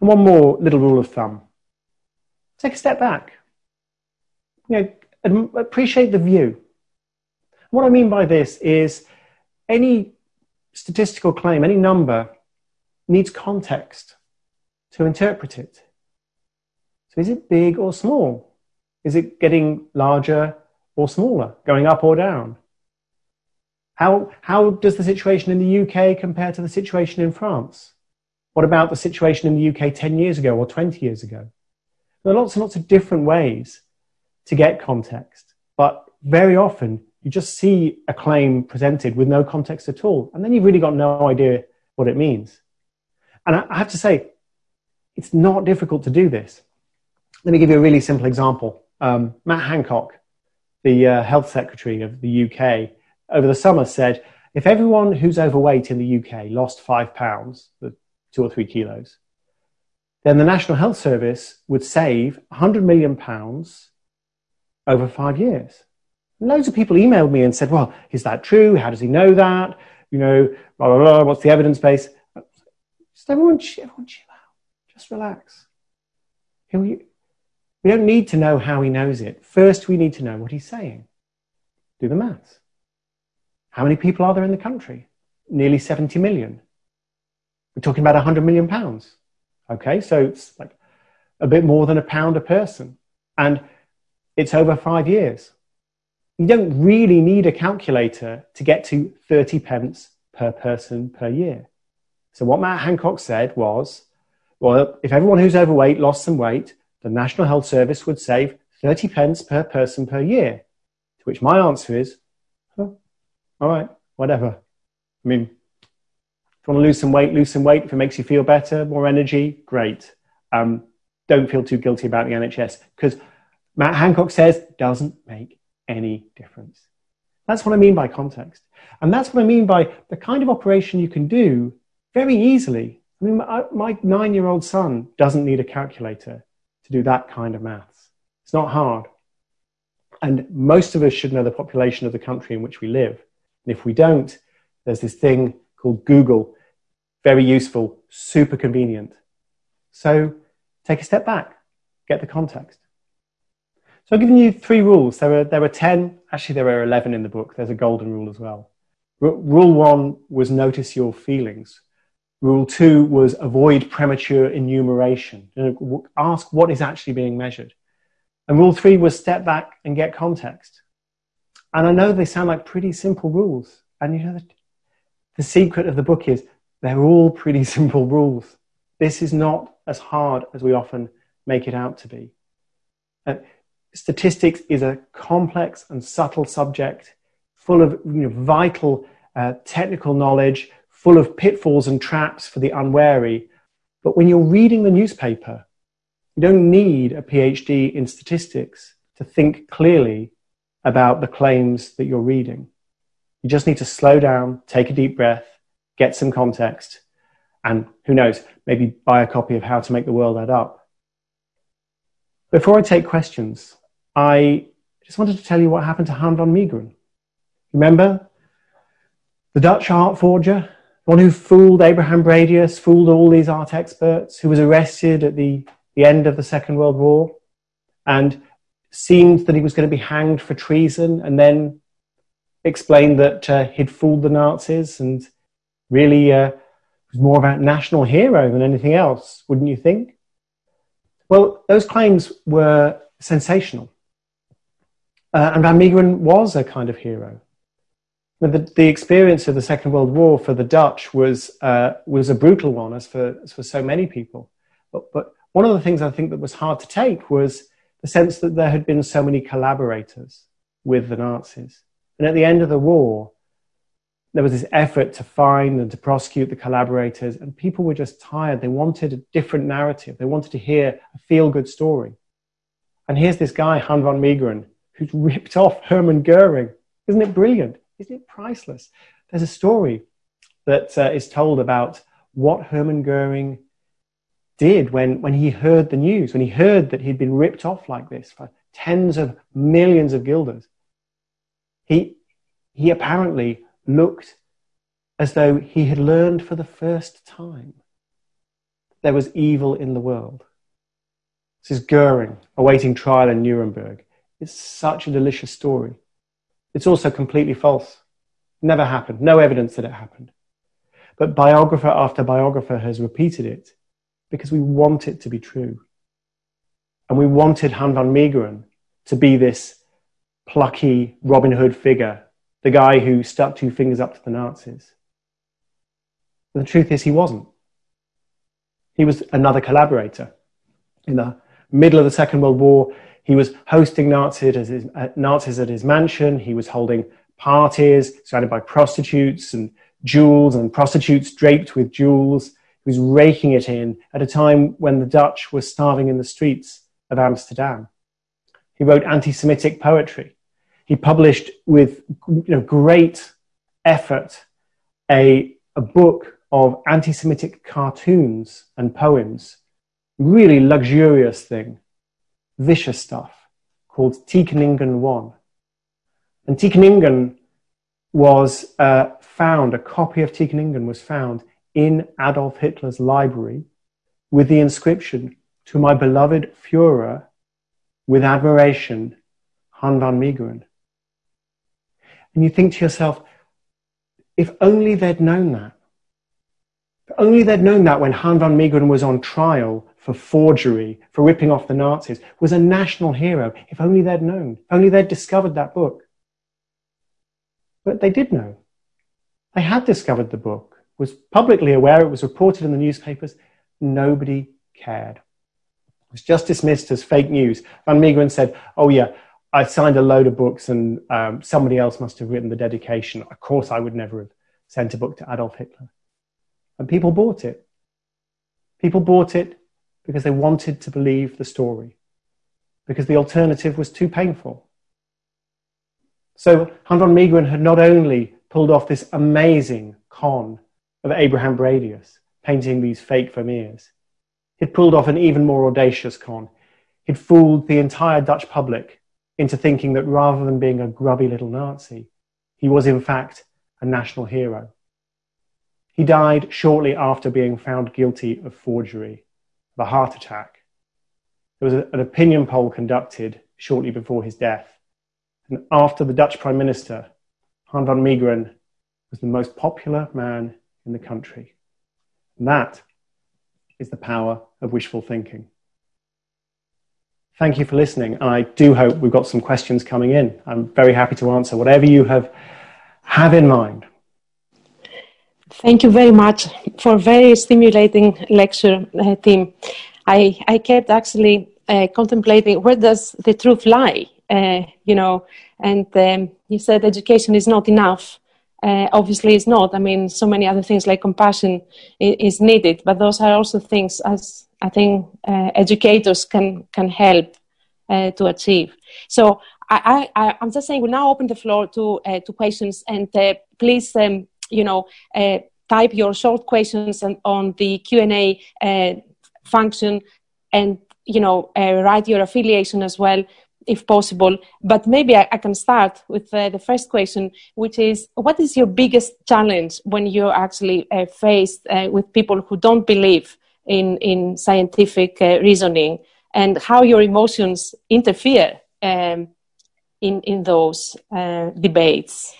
And one more little rule of thumb take a step back. You know, appreciate the view. What I mean by this is any statistical claim, any number, needs context to interpret it. So is it big or small? Is it getting larger or smaller, going up or down? How, how does the situation in the UK compare to the situation in France? What about the situation in the UK 10 years ago or 20 years ago? There are lots and lots of different ways to get context, but very often you just see a claim presented with no context at all, and then you've really got no idea what it means. And I have to say, it's not difficult to do this. Let me give you a really simple example. Um, Matt Hancock, the uh, health secretary of the UK, over the summer said if everyone who's overweight in the UK lost five pounds, two or three kilos, then the National Health Service would save 100 million pounds over five years. Loads of people emailed me and said, well, is that true? How does he know that? You know, blah, blah, blah. What's the evidence base? Just everyone, everyone chill out. Just relax. We don't need to know how he knows it. First, we need to know what he's saying. Do the maths. How many people are there in the country? Nearly 70 million. We're talking about 100 million pounds. Okay, so it's like a bit more than a pound a person. And it's over five years. You don't really need a calculator to get to 30 pence per person per year. So what Matt Hancock said was, well, if everyone who's overweight lost some weight, the National Health Service would save 30 pence per person per year. To which my answer is, oh, all right, whatever. I mean, if you want to lose some weight, lose some weight. If it makes you feel better, more energy, great. Um, don't feel too guilty about the NHS because Matt Hancock says doesn't make any difference. That's what I mean by context. And that's what I mean by the kind of operation you can do very easily. I mean, my, nine year old son doesn't need a calculator to do that kind of maths. It's not hard. And most of us should know the population of the country in which we live. And if we don't, there's this thing called Google very useful, super convenient. So take a step back, get the context. So I've given you three rules. There are, there are 10, actually, there are 11 in the book. There's a golden rule as well. R- rule one was notice your feelings. Rule two was avoid premature enumeration. You know, ask what is actually being measured. And rule three was step back and get context. And I know they sound like pretty simple rules. And you know, the, the secret of the book is they're all pretty simple rules. This is not as hard as we often make it out to be. Statistics is a complex and subtle subject full of you know, vital uh, technical knowledge, full of pitfalls and traps for the unwary. But when you're reading the newspaper, you don't need a PhD in statistics to think clearly about the claims that you're reading. You just need to slow down, take a deep breath, get some context, and who knows, maybe buy a copy of How to Make the World Add Up. Before I take questions, I just wanted to tell you what happened to Han van Meegeren. Remember? The Dutch art forger, the one who fooled Abraham Bredius, fooled all these art experts, who was arrested at the, the end of the Second World War and seemed that he was going to be hanged for treason and then explained that uh, he'd fooled the Nazis and really uh, was more about national hero than anything else, wouldn't you think? Well, those claims were sensational. Uh, and Van Meegeren was a kind of hero. The, the experience of the Second World War for the Dutch was, uh, was a brutal one, as for, as for so many people. But, but one of the things I think that was hard to take was the sense that there had been so many collaborators with the Nazis. And at the end of the war, there was this effort to find and to prosecute the collaborators, and people were just tired. They wanted a different narrative. They wanted to hear a feel good story. And here's this guy, Han van Meegeren, who's ripped off Hermann Goering. Isn't it brilliant? Isn't it priceless? There's a story that uh, is told about what Hermann Goering did when, when he heard the news, when he heard that he'd been ripped off like this for tens of millions of guilders. He, he apparently looked as though he had learned for the first time there was evil in the world. This is Goering awaiting trial in Nuremberg. It's such a delicious story. It's also completely false. Never happened. No evidence that it happened. But biographer after biographer has repeated it because we want it to be true. And we wanted Han van Meegeren to be this plucky Robin Hood figure the guy who stuck two fingers up to the Nazis. But the truth is, he wasn't. He was another collaborator. In the middle of the Second World War, he was hosting Nazis at his, uh, Nazis at his mansion. He was holding parties surrounded by prostitutes and jewels and prostitutes draped with jewels. He was raking it in at a time when the Dutch were starving in the streets of Amsterdam. He wrote anti Semitic poetry he published with you know, great effort a, a book of anti Semitic cartoons and poems, really luxurious thing, vicious stuff, called Tekeningen 1. And Tekeningen was uh, found, a copy of Tekeningen was found in Adolf Hitler's library with the inscription, To my beloved Fuhrer, with admiration, Han van Meegeren. And you think to yourself, if only they'd known that. If only they'd known that when Han van Meegeren was on trial for forgery, for ripping off the Nazis, was a national hero. If only they'd known. If only they'd discovered that book. But they did know. They had discovered the book, was publicly aware, it was reported in the newspapers. Nobody cared. It was just dismissed as fake news. Van Meegeren said, oh yeah, I signed a load of books and um, somebody else must have written the dedication. Of course, I would never have sent a book to Adolf Hitler. And people bought it. People bought it because they wanted to believe the story, because the alternative was too painful. So Han van Meegeren had not only pulled off this amazing con of Abraham Bredius, painting these fake Vermeers, he'd pulled off an even more audacious con. He'd fooled the entire Dutch public into thinking that rather than being a grubby little Nazi, he was in fact a national hero. He died shortly after being found guilty of forgery, of a heart attack. There was an opinion poll conducted shortly before his death. And after the Dutch Prime Minister, Han van Meegeren was the most popular man in the country. And that is the power of wishful thinking. Thank you for listening. And I do hope we've got some questions coming in. I'm very happy to answer whatever you have, have in mind. Thank you very much for very stimulating lecture, uh, Tim. I, I kept actually uh, contemplating where does the truth lie, uh, you know, and um, you said education is not enough. Uh, obviously, it's not. I mean, so many other things like compassion is, needed, but those are also things as I think uh, educators can can help uh, to achieve. So I, I, I'm just saying we now open the floor to to questions and please um, you know uh, type your short questions on, on the Q and A uh, function and you know write your affiliation as well. if possible. But maybe I, I can start with uh, the first question, which is what is your biggest challenge when you're actually uh, faced uh, with people who don't believe in, in scientific uh, reasoning and how your emotions interfere um, in, in those uh, debates?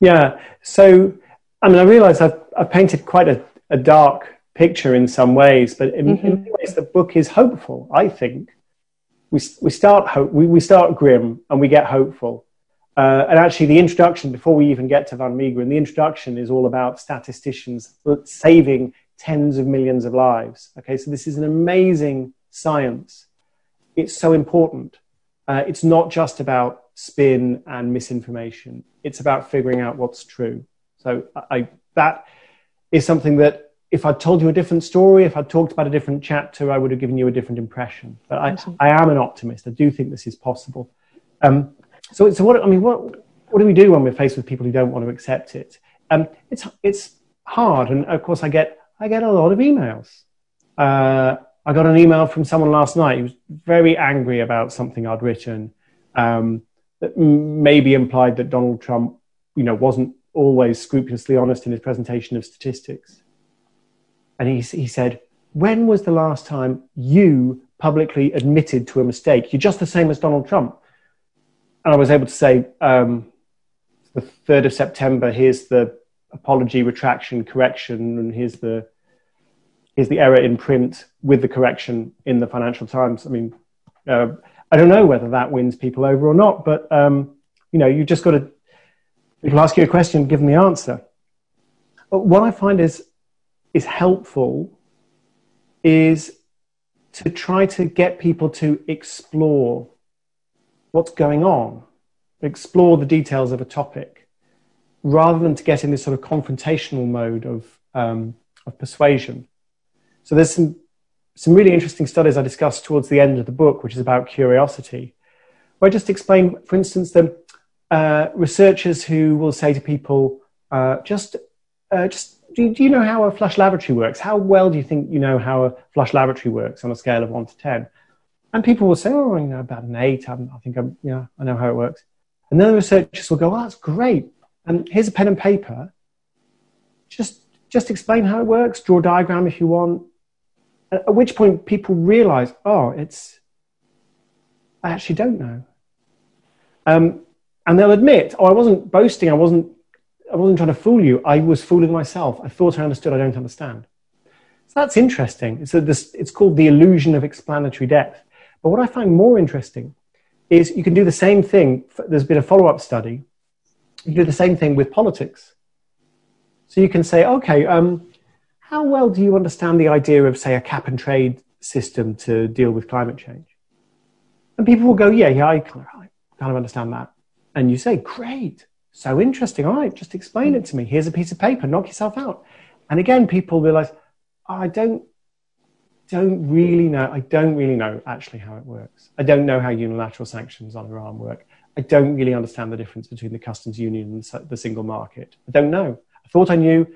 Yeah, so I mean, I realize I've, I've painted quite a, a dark picture in some ways, but in, mm-hmm. in many ways the book is hopeful, I think we, we start hope, we, we start grim and we get hopeful. Uh, and actually, the introduction, before we even get to Van Meegeren, the introduction is all about statisticians saving tens of millions of lives. Okay, so this is an amazing science. It's so important. Uh, it's not just about spin and misinformation. It's about figuring out what's true. So I, that is something that if I'd told you a different story, if I'd talked about a different chapter, I would have given you a different impression. But I, I am an optimist. I do think this is possible. Um, so, so what, I mean, what, what do we do when we're faced with people who don't want to accept it? Um, it's, it's hard. And of course, I get, I get a lot of emails. Uh, I got an email from someone last night. He was very angry about something I'd written um, that maybe implied that Donald Trump, you know, wasn't always scrupulously honest in his presentation of statistics and he, he said, When was the last time you publicly admitted to a mistake? You're just the same as Donald Trump. And I was able to say, um, the 3rd of September, here's the apology, retraction, correction, and here's the here's the error in print with the correction in the Financial Times. I mean, uh, I don't know whether that wins people over or not, but um, you know, you just got to people ask you a question, give them the answer. But what I find is is helpful is to try to get people to explore what's going on, explore the details of a topic, rather than to get in this sort of confrontational mode of, um, of persuasion. So there's some, some really interesting studies I discussed towards the end of the book, which is about curiosity, where I just explain, for instance, the uh, researchers who will say to people, uh, just, uh, just do, do you know how a flush lavatory works? How well do you think you know how a flush lavatory works on a scale of one to 10? And people will say, oh, you know, about an eight. I'm, i think I'm, yeah, I know how it works. And then the researchers will go, oh, that's great. And here's a pen and paper. Just, just explain how it works. Draw a diagram if you want. At which point people realize, oh, it's, I actually don't know. Um, and they'll admit, oh, I wasn't boasting. I wasn't I wasn't trying to fool you. I was fooling myself. I thought I understood. I don't understand. So that's interesting. A, this, it's called the illusion of explanatory depth. But what I find more interesting is you can do the same thing. There's been a follow up study. You do the same thing with politics. So you can say, okay, um, how well do you understand the idea of, say, a cap and trade system to deal with climate change? And people will go, yeah, yeah, I kind of understand that. And you say, great. So interesting. All right, just explain it to me. Here's a piece of paper. Knock yourself out. And again, people realize, oh, I don't don't really know. I don't really know actually how it works. I don't know how unilateral sanctions on Iran work. I don't really understand the difference between the customs union and the single market. I don't know. I thought I knew.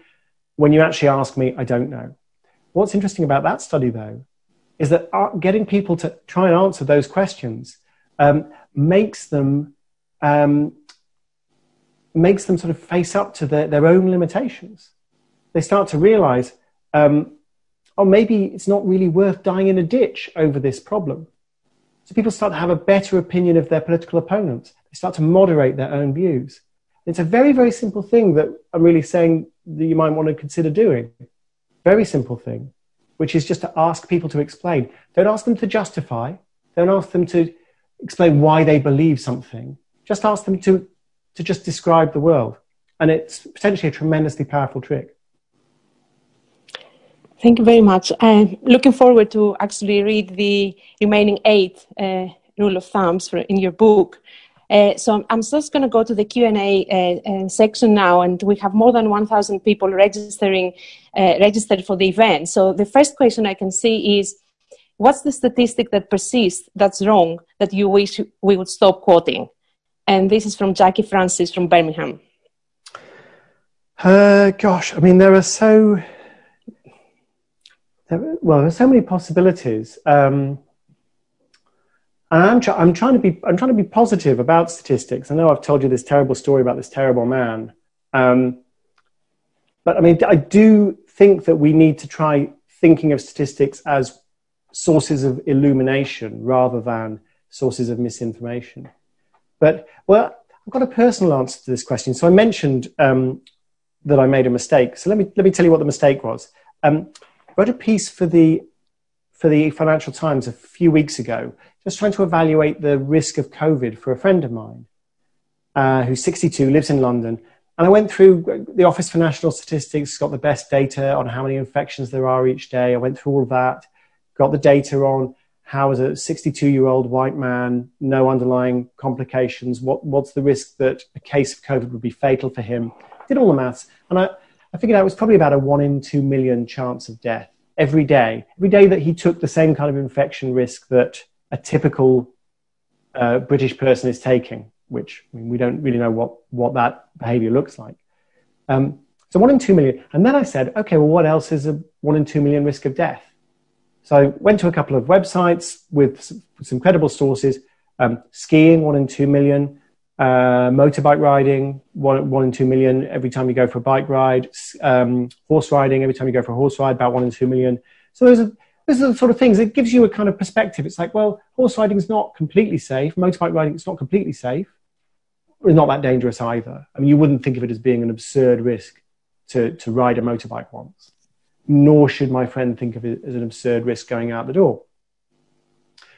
When you actually ask me, I don't know. What's interesting about that study, though, is that uh, getting people to try and answer those questions um, makes them um, makes them sort of face up to their, their own limitations. They start to realize, um, oh, maybe it's not really worth dying in a ditch over this problem. So people start to have a better opinion of their political opponents. They start to moderate their own views. It's a very, very simple thing that I'm really saying that you might want to consider doing. Very simple thing, which is just to ask people to explain. Don't ask them to justify. Don't ask them to explain why they believe something. Just ask them to to just describe the world. And it's potentially a tremendously powerful trick. Thank you very much. I'm looking forward to actually read the remaining eight uh, rule of thumbs for, in your book. Uh, so I'm just going to go to the Q&A uh, uh, section now, and we have more than 1,000 people registering uh, registered for the event. So the first question I can see is, what's the statistic that persists that's wrong that you wish we would stop quoting? And this is from Jackie Francis from Birmingham. Uh, gosh, I mean, there are so there, well, so many possibilities. Um, And I'm, tr- I'm, trying to be, I'm trying to be positive about statistics. I know I've told you this terrible story about this terrible man. Um, but I mean, I do think that we need to try thinking of statistics as sources of illumination rather than sources of misinformation. But, well, I've got a personal answer to this question. So I mentioned um, that I made a mistake. So let me, let me tell you what the mistake was. Um, I wrote a piece for the, for the Financial Times a few weeks ago, just trying to evaluate the risk of COVID for a friend of mine uh, who's 62, lives in London. And I went through the Office for National Statistics, got the best data on how many infections there are each day. I went through all that, got the data on how, as a 62 year old white man, no underlying complications, what, what's the risk that a case of COVID would be fatal for him? Did all the maths. And I, I figured out it was probably about a one in two million chance of death every day. Every day that he took the same kind of infection risk that a typical uh, British person is taking, which I mean, we don't really know what, what that behavior looks like. Um, so one in two million. And then I said, okay, well, what else is a one in two million risk of death? So I went to a couple of websites with some, credible sources. Um, skiing, one in two million. Uh, motorbike riding, one, one in two million every time you go for a bike ride. Um, horse riding, every time you go for a horse ride, about one in two million. So those are, those are the sort of things. It gives you a kind of perspective. It's like, well, horse riding is not completely safe. Motorbike riding is not completely safe. It's not that dangerous either. I mean, you wouldn't think of it as being an absurd risk to, to ride a motorbike once nor should my friend think of it as an absurd risk going out the door.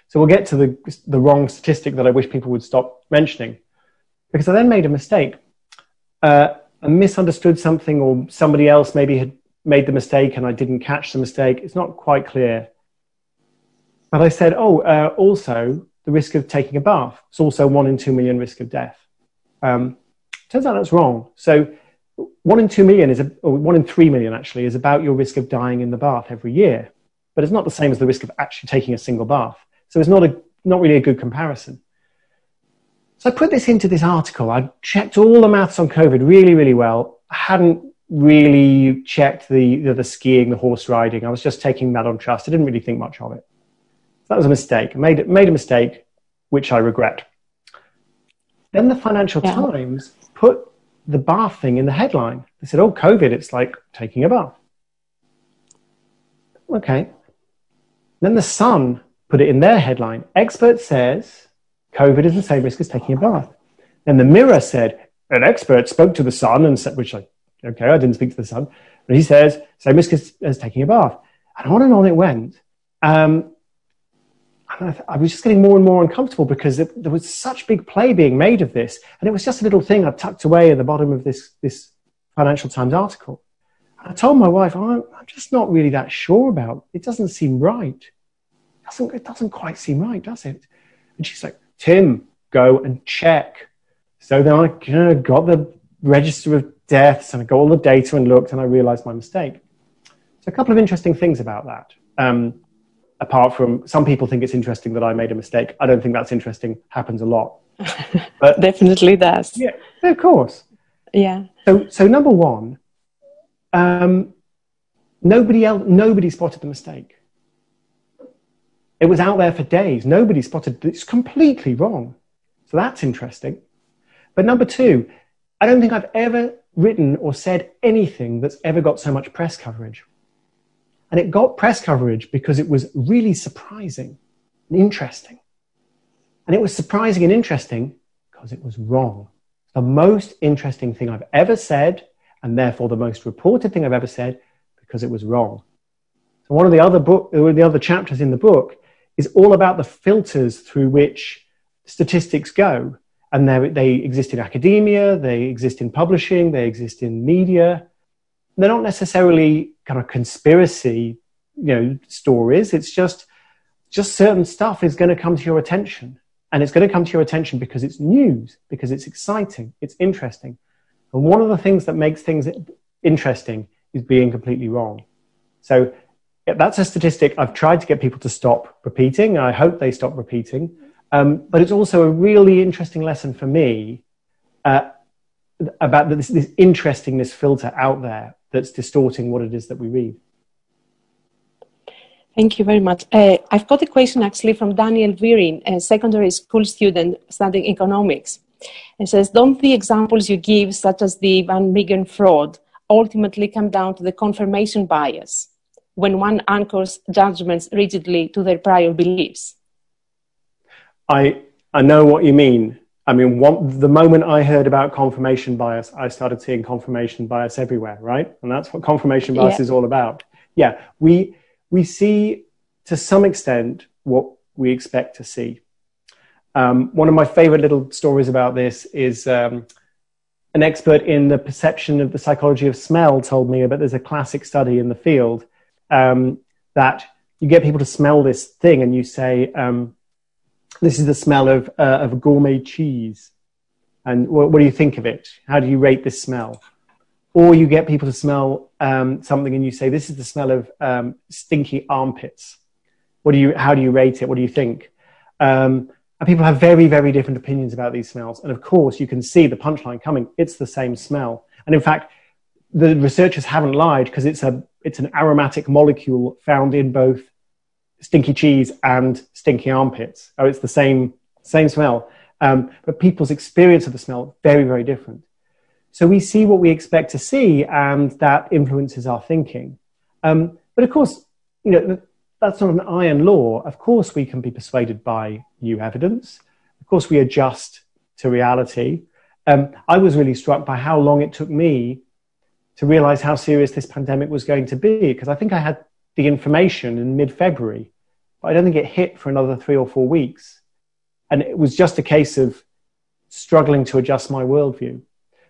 So we'll get to the, the wrong statistic that I wish people would stop mentioning because I then made a mistake. Uh, I misunderstood something, or somebody else maybe had made the mistake and I didn't catch the mistake. It's not quite clear. But I said, oh, uh, also the risk of taking a bath. It's also one in two million risk of death. Um, turns out that's wrong. So one in two million is, a, or one in three million actually, is about your risk of dying in the bath every year. But it's not the same as the risk of actually taking a single bath. So it's not, a, not really a good comparison. So I put this into this article. I checked all the maths on COVID really, really well. I hadn't really checked the, the, the skiing, the horse riding. I was just taking that on trust. I didn't really think much of it. So that was a mistake. I made, made a mistake, which I regret. Then the Financial yeah. Times put the bath thing in the headline. They said, oh, COVID, it's like taking a bath. Okay. Then the Sun put it in their headline. Expert says COVID is the same risk as taking a bath. Then the Mirror said, an expert spoke to the Sun and said, which I, okay, I didn't speak to the Sun, but he says, same risk as, as taking a bath. And on and on it went. Um, I, I, was just getting more and more uncomfortable because it, there was such big play being made of this. And it was just a little thing I tucked away at the bottom of this, this Financial Times article. And I told my wife, I'm, I'm just not really that sure about it. Doesn't seem right. It doesn't, it doesn't quite seem right, does it? And she's like, Tim, go and check. So then I got the register of deaths and I got all the data and looked and I realized my mistake. So a couple of interesting things about that. Um, apart from some people think it's interesting that I made a mistake. I don't think that's interesting. Happens a lot. But definitely does. Yeah, of course. Yeah. So, so number one, um, nobody else, nobody spotted the mistake. It was out there for days. Nobody spotted it's completely wrong. So that's interesting. But number two, I don't think I've ever written or said anything that's ever got so much press coverage. And it got press coverage because it was really surprising and interesting. And it was surprising and interesting because it was wrong. The most interesting thing I've ever said, and therefore the most reported thing I've ever said, because it was wrong. So one of the other book, uh, the other chapters in the book is all about the filters through which statistics go. And they exist in academia, they exist in publishing, they exist in media, they're not necessarily kind of conspiracy, you know, stories. It's just just certain stuff is going to come to your attention, and it's going to come to your attention because it's news, because it's exciting, it's interesting. And one of the things that makes things interesting is being completely wrong. So that's a statistic I've tried to get people to stop repeating. I hope they stop repeating. Um, but it's also a really interesting lesson for me uh, about this, this interestingness filter out there that's distorting what it is that we read. Thank you very much. Uh, I've got a question actually from Daniel Virin, a secondary school student studying economics. It says, Don't the examples you give, such as the Van Meegen fraud, ultimately come down to the confirmation bias when one anchors judgments rigidly to their prior beliefs? I, I know what you mean. I mean, one, the moment I heard about confirmation bias, I started seeing confirmation bias everywhere, right? And that's what confirmation bias yeah. is all about. Yeah, we we see to some extent what we expect to see. Um, one of my favorite little stories about this is um, an expert in the perception of the psychology of smell told me about there's a classic study in the field um, that you get people to smell this thing and you say, um, this is the smell of, uh, of gourmet cheese. And what, what do you think of it? How do you rate this smell? or you get people to smell um, something and you say this is the smell of um, stinky armpits what do you how do you rate it what do you think um, and people have very very different opinions about these smells and of course you can see the punchline coming it's the same smell and in fact the researchers haven't lied because it's a it's an aromatic molecule found in both stinky cheese and stinky armpits oh it's the same same smell um, but people's experience of the smell very very different so we see what we expect to see, and that influences our thinking. Um, but of course, you know, that's not an iron law. Of course, we can be persuaded by new evidence. Of course, we adjust to reality. Um, I was really struck by how long it took me to realize how serious this pandemic was going to be, because I think I had the information in mid February, but I don't think it hit for another three or four weeks. And it was just a case of struggling to adjust my worldview.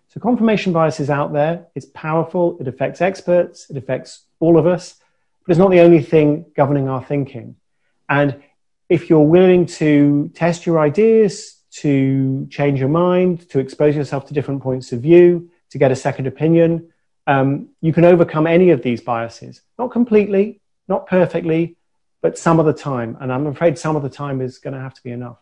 So confirmation bias is out there. It's powerful. It affects experts. It affects all of us, but it's not the only thing governing our thinking. And if you're willing to test your ideas, to change your mind, to expose yourself to different points of view, to get a second opinion, um, you can overcome any of these biases. Not completely, not perfectly, but some of the time. And I'm afraid some of the time is going to have to be enough.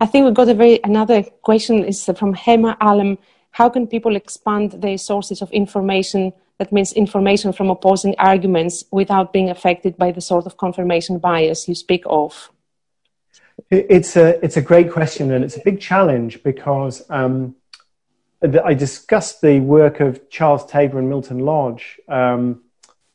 I think we've got a very another question is from Hema Alam how can people expand their sources of information that means information from opposing arguments without being affected by the sort of confirmation bias you speak of it's a it's a great question and it's a big challenge because um, I discussed the work of Charles Taber and Milton Lodge. Um,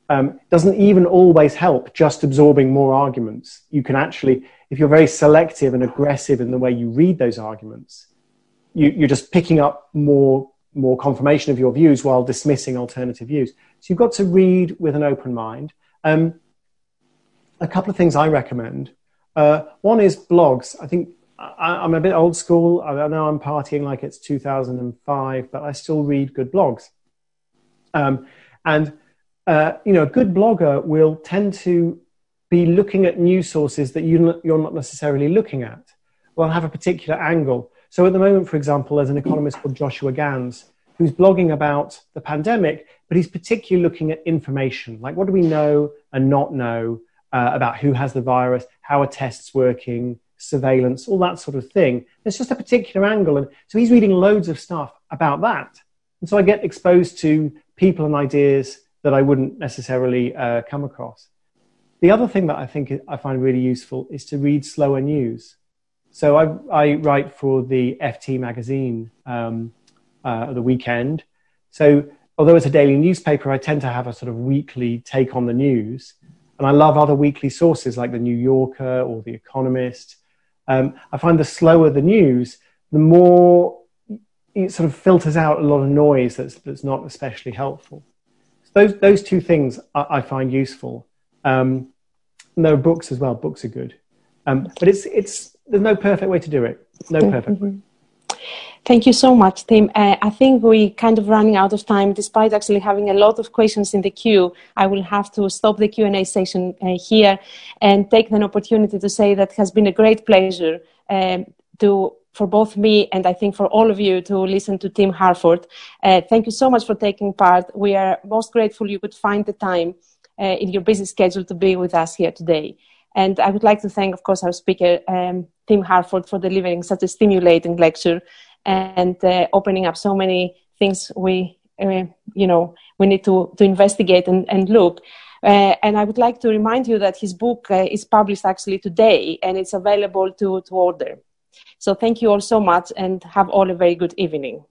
um, doesn't even always help just absorbing more arguments. You can actually, if you're very selective and aggressive in the way you read those arguments, you, are just picking up more more confirmation of your views while dismissing alternative views. So you've got to read with an open mind. Um, a couple of things I recommend. Uh, one is blogs. I think I, am a bit old school. I know I'm partying like it's 2005, but I still read good blogs. Um, and uh, you know, a good blogger will tend to be looking at news sources that you, you're not necessarily looking at. Will have a particular angle. So at the moment, for example, there's an economist called Joshua Gans who's blogging about the pandemic, but he's particularly looking at information, like what do we know and not know uh, about who has the virus, how are tests working, surveillance, all that sort of thing. It's just a particular angle. And so he's reading loads of stuff about that. And so I get exposed to people and ideas that I wouldn't necessarily uh, come across. The other thing that I think I find really useful is to read slower news. So I, I write for the FT magazine, um, uh, the weekend. So although it's a daily newspaper, I tend to have a sort of weekly take on the news. And I love other weekly sources like the New Yorker or the Economist. Um, I find the slower the news, the more it sort of filters out a lot of noise that's, that's not especially helpful. So those, those two things I, I find useful. Um, there are books as well. Books are good. Um, but it's, it's, there's no perfect way to do it. No mm-hmm. perfect way. Thank you so much, Tim. Uh, I think we're kind of running out of time, despite actually having a lot of questions in the queue. I will have to stop the Q and A session uh, here and take an opportunity to say that has been a great pleasure um, to for both me and I think for all of you to listen to Tim Harford. Uh, thank you so much for taking part. We are most grateful you could find the time uh, in your busy schedule to be with us here today. And I would like to thank, of course, our speaker, um, Tim Harford, for delivering such a stimulating lecture and uh, opening up so many things we, uh, you know, we need to, to investigate and, and look. Uh, and I would like to remind you that his book uh, is published actually today and it's available to, to order. So thank you all so much and have all a very good evening.